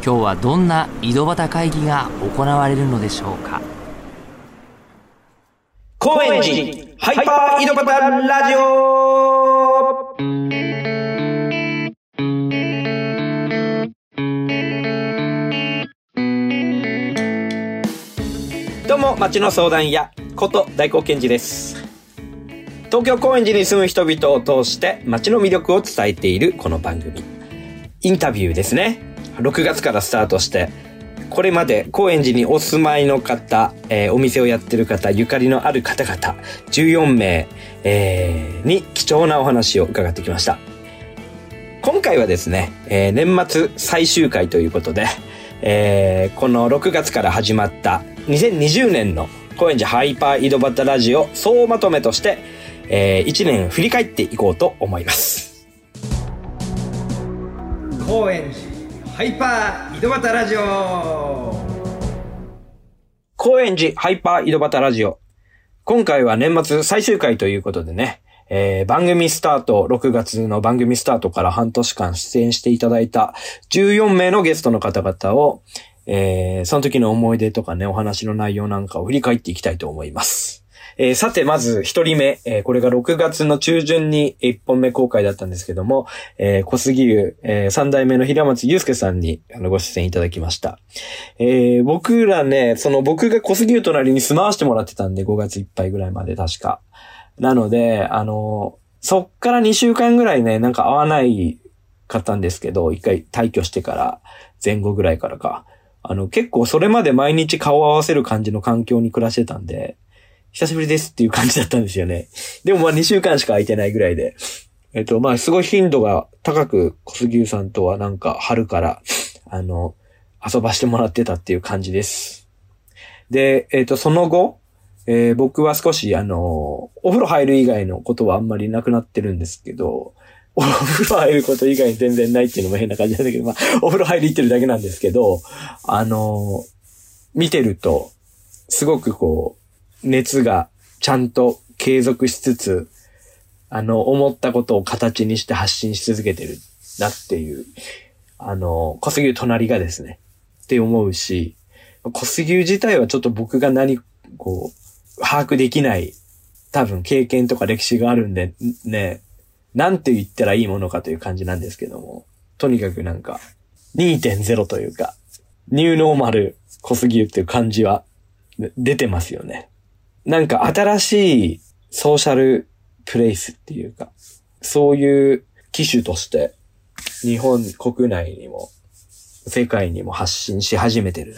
今日はどんな井戸端会議が行われるのでしょうか？高円寺ハイパー井戸端ラジオ。どうも町の相談屋こと大光健二です。東京高円寺に住む人々を通して街の魅力を伝えているこの番組。インタビューですね。6月からスタートしてこれまで高円寺にお住まいの方、えー、お店をやってる方、ゆかりのある方々、14名、えー、に貴重なお話を伺ってきました。今回はですね、えー、年末最終回ということで、えー、この6月から始まった2020年の高円寺ハイパー井戸端ラジオ総まとめとして、えー、1年振り返っていこうと思います。高円寺ハイパー井戸端ラジオ高円寺ハイパー井戸端ラジオ。今回は年末最終回ということでね、えー、番組スタート、6月の番組スタートから半年間出演していただいた14名のゲストの方々を、えー、その時の思い出とかね、お話の内容なんかを振り返っていきたいと思います。えー、さて、まず一人目、えー、これが6月の中旬に一本目公開だったんですけども、えー、小杉湯、えー、三代目の平松祐介さんにあのご出演いただきました。えー、僕らね、その僕が小杉湯隣に住まわしてもらってたんで、5月いっぱいぐらいまで確か。なので、あの、そっから2週間ぐらいね、なんか会わないかったんですけど、一回退去してから前後ぐらいからか。あの、結構それまで毎日顔を合わせる感じの環境に暮らしてたんで、久しぶりですっていう感じだったんですよね。でもまあ2週間しか空いてないぐらいで。えっと、まあすごい頻度が高く小杉さんとはなんか春から、あの、遊ばしてもらってたっていう感じです。で、えっと、その後、えー、僕は少しあの、お風呂入る以外のことはあんまりなくなってるんですけど、お風呂入ること以外に全然ないっていうのも変な感じなんだけど、まあ、お風呂入り行ってるだけなんですけど、あの、見てると、すごくこう、熱がちゃんと継続しつつ、あの、思ったことを形にして発信し続けてるなっていう、あの、小杉隣がですね、って思うし、小杉自体はちょっと僕が何、こう、把握できない多分経験とか歴史があるんで、ね、なんて言ったらいいものかという感じなんですけども、とにかくなんか、2.0というか、ニューノーマル小杉っていう感じは出てますよね。なんか新しいソーシャルプレイスっていうか、そういう機種として日本国内にも世界にも発信し始めてる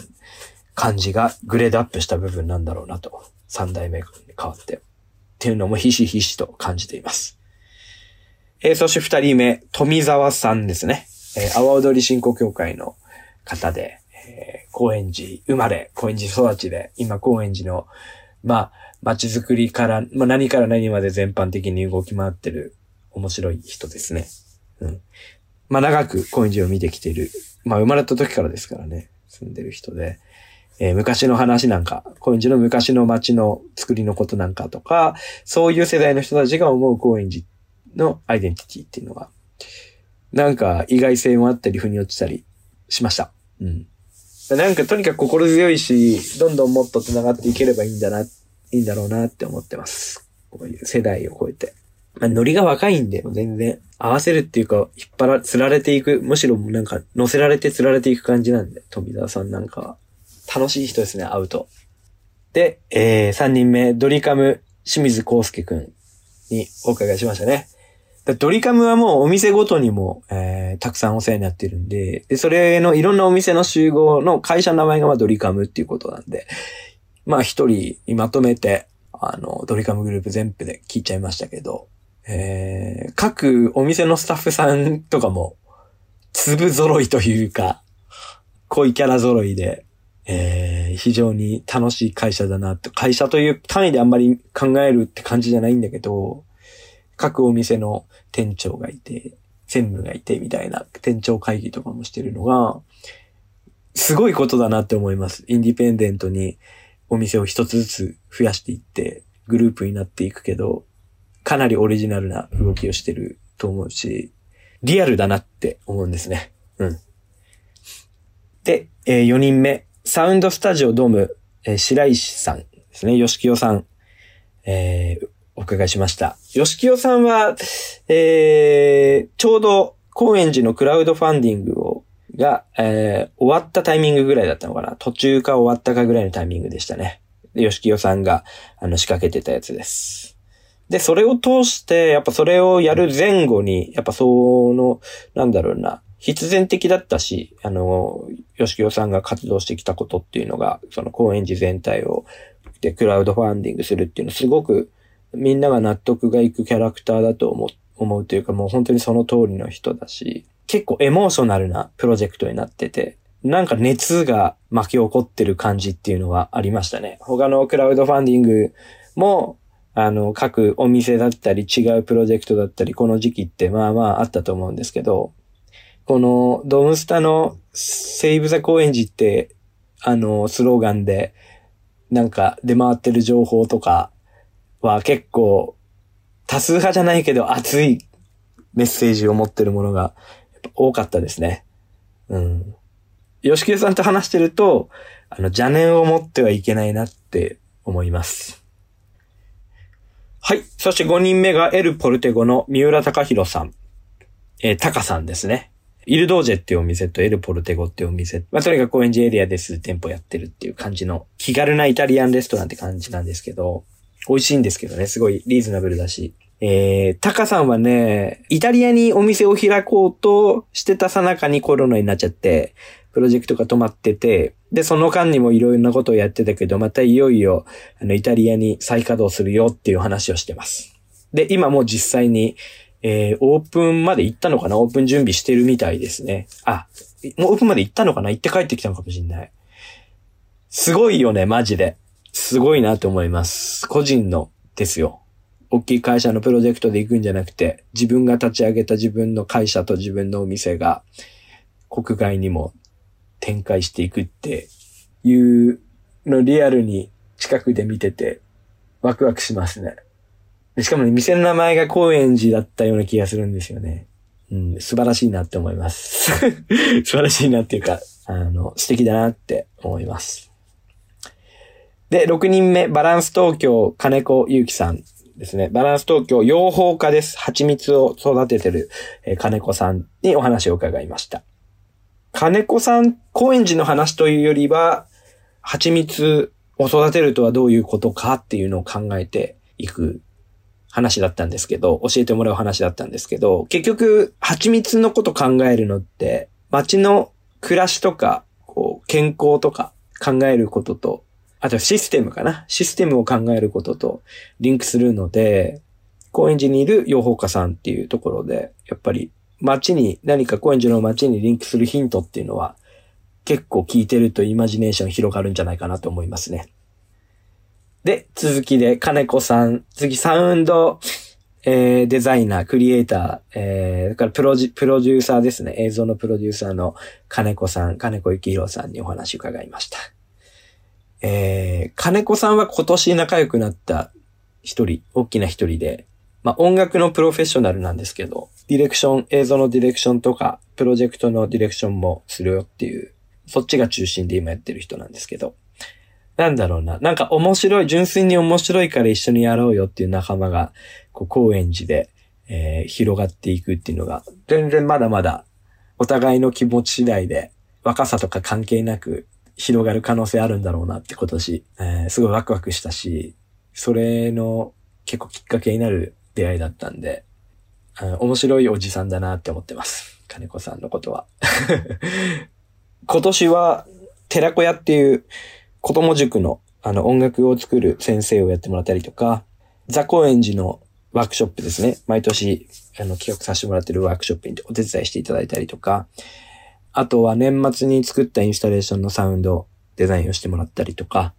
感じがグレードアップした部分なんだろうなと。三代目に変わって。っていうのもひしひしと感じています。えー、そして二人目、富沢さんですね。えー、阿波踊り振興協会の方で、えー、高円寺生まれ、高円寺育ちで、今高円寺のまあ、街づくりから、まあ何から何まで全般的に動き回ってる面白い人ですね。うん。まあ長く高円寺を見てきている。まあ生まれた時からですからね、住んでる人で。えー、昔の話なんか、高円寺の昔の街の作りのことなんかとか、そういう世代の人たちが思う高円寺のアイデンティティっていうのは、なんか意外性もあったり、腑に落ちたりしました。うん。なんかとにかく心強いし、どんどんもっと繋がっていければいいんだな、いいんだろうなって思ってます。こういう世代を超えて。まあ、ノリが若いんで、全然合わせるっていうか、引っ張ら、釣られていく、むしろなんか乗せられて釣られていく感じなんで、富澤さんなんかは。楽しい人ですね、会うと。で、えー、3人目、ドリカム、清水康介くんにお伺いしましたね。ドリカムはもうお店ごとにも、えー、たくさんお世話になってるんで、で、それのいろんなお店の集合の会社の名前がまあドリカムっていうことなんで、まあ一人にまとめて、あの、ドリカムグループ全部で聞いちゃいましたけど、えー、各お店のスタッフさんとかも、粒揃いというか、濃いキャラ揃いで、えー、非常に楽しい会社だなと。会社という単位であんまり考えるって感じじゃないんだけど、各お店の店長がいて、専務がいてみたいな店長会議とかもしてるのが、すごいことだなって思います。インディペンデントにお店を一つずつ増やしていって、グループになっていくけど、かなりオリジナルな動きをしてると思うし、リアルだなって思うんですね。うん。で、えー、4人目、サウンドスタジオドーム、えー、白石さんですね、吉清さん、えー、お伺いしました。吉清さんは、えー、ちょうど高円寺のクラウドファンディングを、が、えー、終わったタイミングぐらいだったのかな途中か終わったかぐらいのタイミングでしたね。で、吉清さんが、あの、仕掛けてたやつです。で、それを通して、やっぱそれをやる前後に、やっぱその、なんだろうな、必然的だったし、あの、吉清さんが活動してきたことっていうのが、その高円寺全体を、で、クラウドファンディングするっていうのすごくみんなが納得がいくキャラクターだと思う、思うというかもう本当にその通りの人だし、結構エモーショナルなプロジェクトになってて、なんか熱が巻き起こってる感じっていうのはありましたね。他のクラウドファンディングも、あの、各お店だったり違うプロジェクトだったり、この時期ってまあまああったと思うんですけど、このドームスタのセーブザ高円寺って、あの、スローガンで、なんか出回ってる情報とか、は結構、多数派じゃないけど熱いメッセージを持ってるものが多かったですね。うん。吉木さんと話してると、あの、邪念を持ってはいけないなって思います。はい。そして5人目がエル・ポルテゴの三浦隆弘さん。えー、タカさんですね。イルドージェっていうお店とエル・ポルテゴっていうお店。まあ、とにかく高円寺エリアです店舗やってるっていう感じの気軽なイタリアンレストランって感じなんですけど、美味しいんですけどね、すごいリーズナブルだし。えー、タカさんはね、イタリアにお店を開こうとしてたさなかにコロナになっちゃって、プロジェクトが止まってて、で、その間にもいろいろなことをやってたけど、またいよいよ、あの、イタリアに再稼働するよっていう話をしてます。で、今もう実際に、えー、オープンまで行ったのかな？オープン準備してるみたいですね。あ、もうオープンまで行ったのかな？行って帰ってきたのかもしんない。すごいよね、マジで。すごいなと思います。個人のですよ。大きい会社のプロジェクトで行くんじゃなくて、自分が立ち上げた自分の会社と自分のお店が国外にも展開していくっていうのリアルに近くで見ててワクワクしますね。しかもね、店の名前が高円寺だったような気がするんですよね。うん、素晴らしいなって思います。素晴らしいなっていうか、あの、素敵だなって思います。で、6人目、バランス東京、金子祐希さんですね。バランス東京、養蜂家です。蜂蜜を育ててる、え、金子さんにお話を伺いました。金子さん、高円寺の話というよりは、蜂蜜を育てるとはどういうことかっていうのを考えていく話だったんですけど、教えてもらう話だったんですけど、結局、蜂蜜のこと考えるのって、街の暮らしとか、こう、健康とか考えることとあとシステムかな。システムを考えることとリンクするので、高円寺にいる養蜂家さんっていうところで、やっぱり街に、何か高円寺の街にリンクするヒントっていうのは、結構聞いてるとイマジネーション広がるんじゃないかなと思いますね。で、続きで、金子さん。次、サウンド、えー、デザイナー、クリエイター、えー、だからプロジ、プロデューサーですね。映像のプロデューサーの金子さん、金子幸宏さんにお話伺いました。えー、金子さんは今年仲良くなった一人、大きな一人で、まあ、音楽のプロフェッショナルなんですけど、ディレクション、映像のディレクションとか、プロジェクトのディレクションもするよっていう、そっちが中心で今やってる人なんですけど、なんだろうな、なんか面白い、純粋に面白いから一緒にやろうよっていう仲間が、こう、高円寺で、えー、広がっていくっていうのが、全然まだまだ、お互いの気持ち次第で、若さとか関係なく、広がる可能性あるんだろうなって今年、えー、すごいワクワクしたし、それの結構きっかけになる出会いだったんで、あ面白いおじさんだなって思ってます。金子さんのことは。今年は、寺子屋っていう子供塾のあの音楽を作る先生をやってもらったりとか、ザコエン寺のワークショップですね。毎年、あの、企画させてもらってるワークショップにお手伝いしていただいたりとか、あとは年末に作ったインスタレーションのサウンドデザインをしてもらったりとか、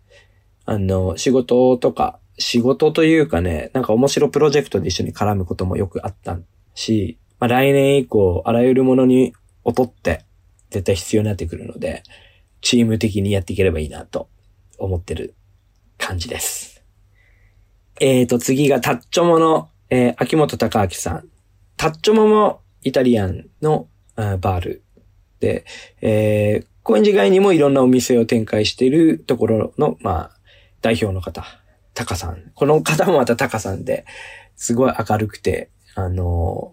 あの、仕事とか、仕事というかね、なんか面白プロジェクトで一緒に絡むこともよくあったし、まあ来年以降、あらゆるものに劣って絶対必要になってくるので、チーム的にやっていければいいなと思ってる感じです。えーと、次がタッチョモの、えー、秋元隆明さん。タッチョモもイタリアンのバール、でえー、高円寺外にもいろんなお店を展開しているところの、まあ、代表の方、タカさん。この方もまたタカさんで、すごい明るくて、あの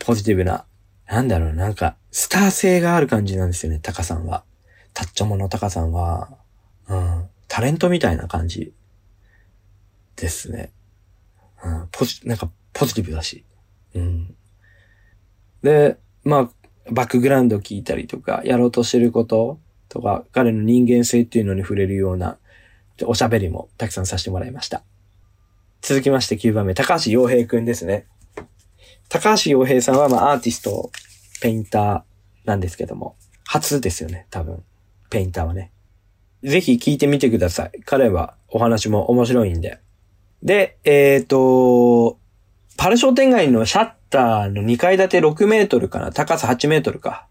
ー、ポジティブな、なんだろう、なんか、スター性がある感じなんですよね、タカさんは。タッチョモのタカさんは、うん、タレントみたいな感じですね。うん、ポジ、なんか、ポジティブだし。うん。で、まあ、バックグラウンド聞いたりとか、やろうとしてることとか、彼の人間性っていうのに触れるような、おしゃべりもたくさんさせてもらいました。続きまして9番目、高橋洋平くんですね。高橋洋平さんは、まあ、アーティスト、ペインターなんですけども、初ですよね、多分。ペインターはね。ぜひ聞いてみてください。彼はお話も面白いんで。で、えっ、ー、と、パル商店街のシャッターの2階建て6メートルかな、高さ8メートルか、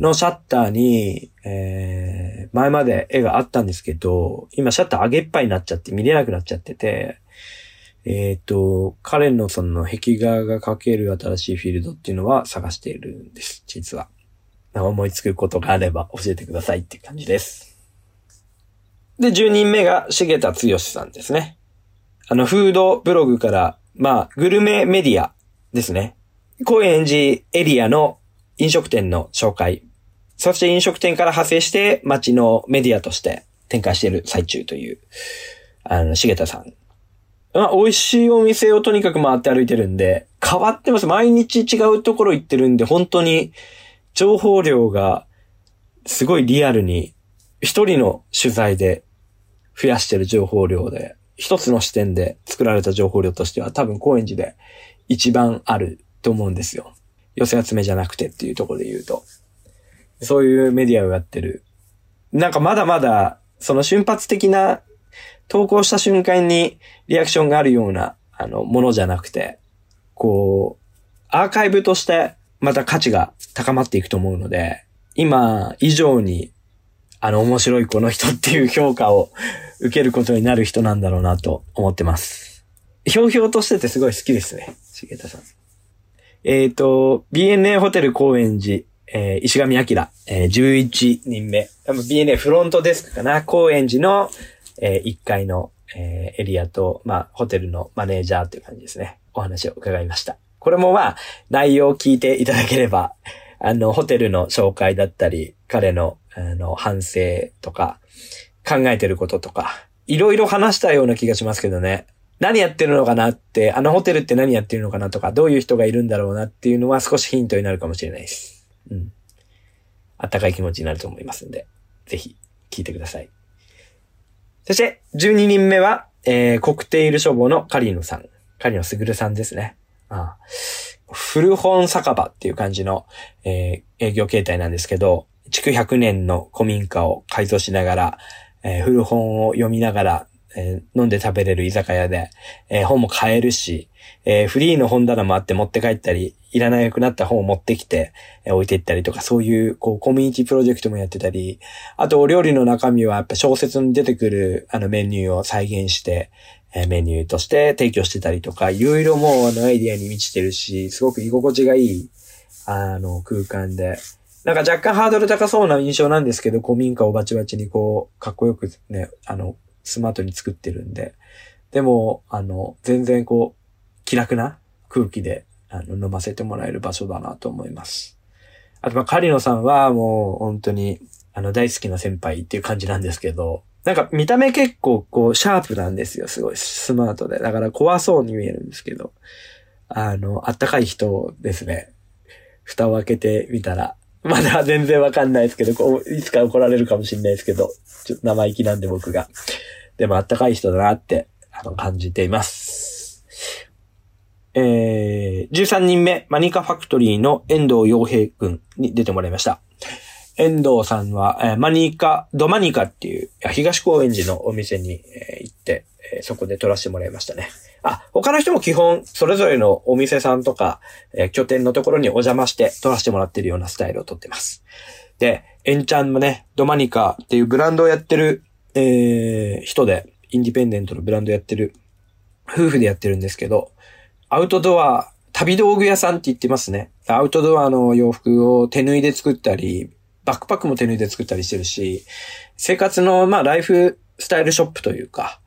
のシャッターに、えー、前まで絵があったんですけど、今シャッター上げっぱいになっちゃって見れなくなっちゃってて、えっ、ー、と、彼のその壁画が描ける新しいフィールドっていうのは探しているんです、実は。思いつくことがあれば教えてくださいっていう感じです。で、10人目が重田剛さんですね。あの、フードブログから、まあ、グルメメディアですね。高円寺エリアの飲食店の紹介。そして飲食店から派生して街のメディアとして展開している最中という、あの、重田さん。まあ、美味しいお店をとにかく回って歩いてるんで、変わってます。毎日違うところ行ってるんで、本当に情報量がすごいリアルに一人の取材で増やしてる情報量で、一つの視点で作られた情報量としては多分高円寺で一番あると思うんですよ。寄せ集めじゃなくてっていうところで言うと。そういうメディアをやってる。なんかまだまだ、その瞬発的な投稿した瞬間にリアクションがあるような、あの、ものじゃなくて、こう、アーカイブとしてまた価値が高まっていくと思うので、今以上に、あの、面白いこの人っていう評価を受けることになる人なんだろうなと思ってます。ひょうひょうとしててすごい好きですね。重田さん。えっ、ー、と、BNA ホテル高円寺、えー、石上明、えー、11人目。BNA フロントデスクかな。高円寺の、えー、1階の、えー、エリアと、まあ、ホテルのマネージャーという感じですね。お話を伺いました。これもまあ、内容を聞いていただければ、あの、ホテルの紹介だったり、彼の、あの、反省とか、考えてることとか、いろいろ話したような気がしますけどね。何やってるのかなって、あのホテルって何やってるのかなとか、どういう人がいるんだろうなっていうのは少しヒントになるかもしれないです。うん。あったかい気持ちになると思いますんで、ぜひ聞いてください。そして、12人目は、えー、コクテイル処方のカリノさん。カリノスグルさんですね。ああ古本酒場っていう感じの、えー、営業形態なんですけど、築100年の古民家を改造しながら、えー、古本を読みながらえー、飲んで食べれる居酒屋で、えー、本も買えるし、えー、フリーの本棚もあって持って帰ったり、いらなくなった本を持ってきて、え置いていったりとか、そういう、こう、コミュニティプロジェクトもやってたり、あと、お料理の中身は、やっぱ小説に出てくる、あの、メニューを再現して、えメニューとして提供してたりとか、いろいろもう、あの、アイディアに満ちてるし、すごく居心地がいい、あの、空間で、なんか若干ハードル高そうな印象なんですけど、古民家をバチバチにこう、かっこよくね、あの、スマートに作ってるんで。でも、あの、全然こう、気楽な空気で、あの、飲ませてもらえる場所だなと思います。あと、まあ、カリノさんはもう本当に、あの、大好きな先輩っていう感じなんですけど、なんか見た目結構こう、シャープなんですよ。すごいスマートで。だから怖そうに見えるんですけど、あの、あったかい人ですね。蓋を開けてみたら、まだ全然わかんないですけど、こう、いつか怒られるかもしれないですけど、ちょっと生意気なんで僕が。でもあったかい人だなって、あの、感じています。えー、13人目、マニカファクトリーの遠藤洋平くんに出てもらいました。遠藤さんは、えーマニカ、ドマニカっていう、東高円寺のお店に、えー行って、えーそこで撮らせてもらいましたね。あ、他の人も基本、それぞれのお店さんとか、えー拠点のところにお邪魔して撮らせてもらってるようなスタイルを撮ってます。で、エンちゃんもね、ドマニカっていうブランドをやってる、えー人で、インディペンデントのブランドやってる、夫婦でやってるんですけど、アウトドア、旅道具屋さんって言ってますね。アウトドアの洋服を手縫いで作ったり、バックパックも手縫いで作ったりしてるし、生活の、まあ、ライフスタイルショップというか、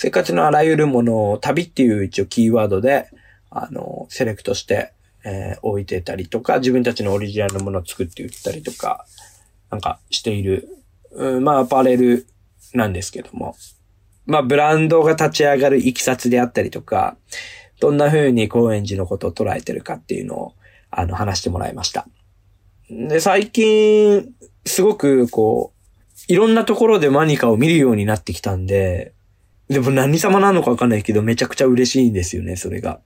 生活のあらゆるものを旅っていう一応キーワードで、あの、セレクトして、えー置いてたりとか、自分たちのオリジナルのものを作って売ったりとか、なんかしている、うん、まあ、アパレルなんですけども、まあ、ブランドが立ち上がるいきさつであったりとか、どんな風に高円寺のことを捉えてるかっていうのを、あの、話してもらいました。で、最近、すごく、こう、いろんなところでマニカを見るようになってきたんで、でも何様なのかわかんないけど、めちゃくちゃ嬉しいんですよね、それが。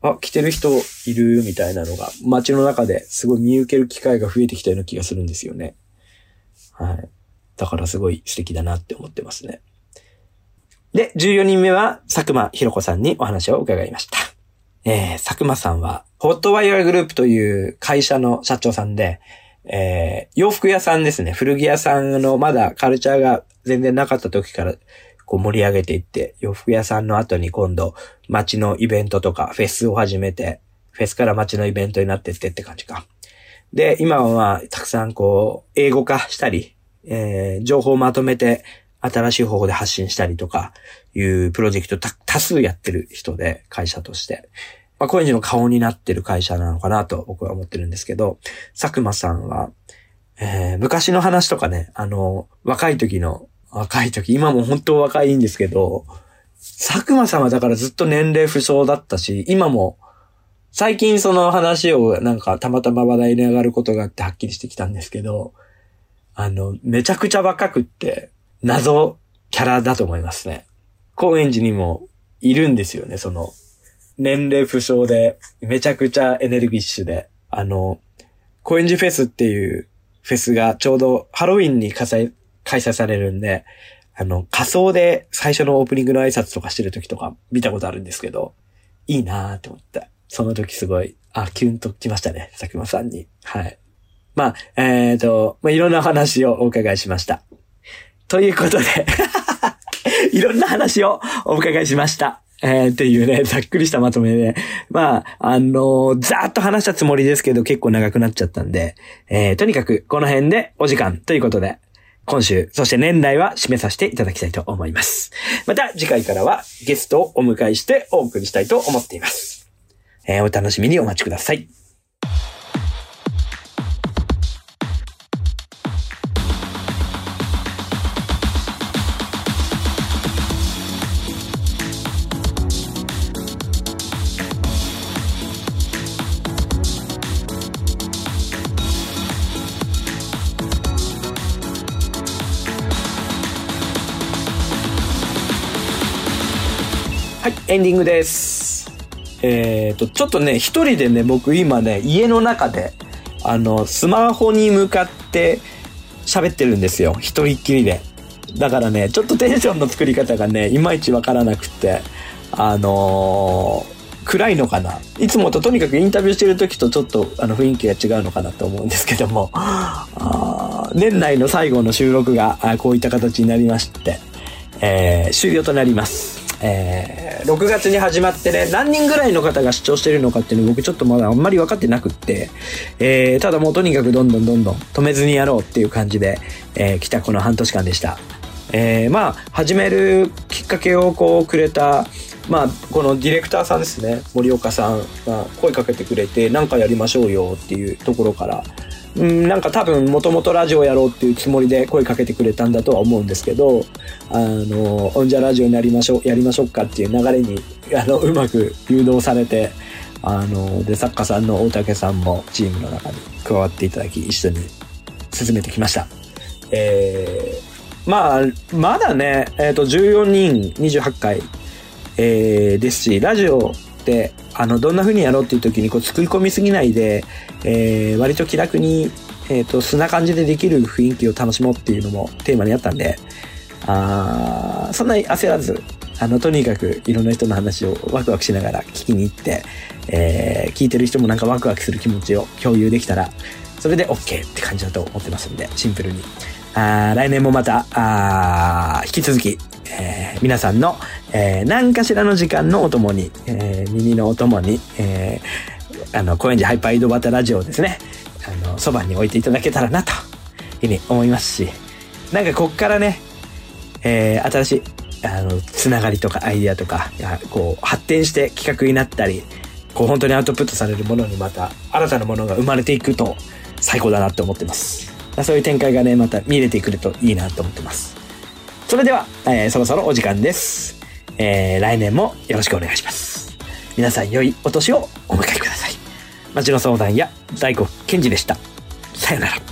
あ、来てる人いるみたいなのが、街の中ですごい見受ける機会が増えてきたような気がするんですよね。はい。だからすごい素敵だなって思ってますね。で、14人目は佐久間ひろ子さんにお話を伺いました。えー、佐久間さんは、ホットワイヤーグループという会社の社長さんで、えー、洋服屋さんですね。古着屋さんのまだカルチャーが全然なかった時からこう盛り上げていって、洋服屋さんの後に今度街のイベントとかフェスを始めて、フェスから街のイベントになってってって感じか。で、今は、たくさんこう、英語化したり、えー、情報をまとめて、新しい方法で発信したりとか、いうプロジェクトた多数やってる人で、会社として。まあ、高円寺の顔になってる会社なのかなと僕は思ってるんですけど、佐久間さんは、えー昔の話とかね、あの、若い時の、若い時、今も本当若いんですけど、佐久間さんはだからずっと年齢不詳だったし、今も、最近その話をなんかたまたま話題に上がることがあってはっきりしてきたんですけど、あの、めちゃくちゃ若くって、謎キャラだと思いますね。高円寺にもいるんですよね、その、年齢不詳で、めちゃくちゃエネルギッシュで、あの、高円寺フェスっていうフェスがちょうどハロウィンに開催、開催されるんで、あの、仮装で最初のオープニングの挨拶とかしてる時とか見たことあるんですけど、いいなーって思った。その時すごい、あ、キュンときましたね、佐久間さんに。はい。まあ、えっ、と、まあ、いろんな話をお伺いしました。ということで、いろんな話をお伺いしました。えー、っていうね、ざっくりしたまとめで、まあ、あのーざーっと話したつもりですけど、結構長くなっちゃったんで、えー、とにかく、この辺でお時間ということで、今週、そして年内は締めさせていただきたいと思います。また、次回からはゲストをお迎えしてお送りしたいと思っています。えー、お楽しみにお待ちください。エンディングです。えっ、と、ちょっとね、一人でね、僕今ね、家の中で、あの、スマホに向かって喋ってるんですよ。一人っきりで。だからね、ちょっとテンションの作り方がね、いまいちわからなくて、あのー暗いのかないつもととにかくインタビューしてる時とちょっとあの雰囲気が違うのかなと思うんですけども、あ年内の最後の収録がこういった形になりまして、えー終了となります。えー6月に始まってね、何人ぐらいの方が視聴してるのかっていうの僕ちょっとまだあんまり分かってなくって、えーただもうとにかくどんどんどんどん止めずにやろうっていう感じで、えー来たこの半年間でした。えーまあ、始めるきっかけをこうくれた、まあ、このディレクターさんですね、森岡さんが声かけてくれて、なんかやりましょうよっていうところから、うん、なんか多分もともとラジオやろうっていうつもりで声かけてくれたんだとは思うんですけど、あの、オンジャラジオになりましょう、やりましょうかっていう流れに、あの、うまく誘導されて、あの、で、作家さんの大竹さんもチームの中に加わっていただき、一緒に進めてきました。えー、まあ、まだね、えっ、と、14人、28回、えーですし、ラジオ、あの、どんな風にやろうっていう時に、こう、作り込みすぎないで、えー割と気楽に、えっ、と、素な感じでできる雰囲気を楽しもうっていうのもテーマにあったんで、あーそんなに焦らず、あの、とにかくいろんな人の話をワクワクしながら聞きに行って、えー聞いてる人もなんかワクワクする気持ちを共有できたら、それで OK って感じだと思ってますんで、シンプルに。あ来年もまた、あ引き続き、えー皆さんの、えー何かしらの時間のお供に、えー耳のお供に、えーあの、高円寺ハイパー井戸端ラジオをですね、あの、そばに置いていただけたらな、というふうに思いますし、なんかこっからね、えー新しい、あの、つながりとかアイディアとか、こう、発展して企画になったり、こう、本当にアウトプットされるものにまた、新たなものが生まれていくと、最高だなって思ってます。そういう展開がね、また見れてくるといいなと思ってます。それでは、えーそろそろお時間です。えー来年もよろしくお願いします。皆さん良いお年をお迎えください。町の相談や大黒賢治でした。さよなら。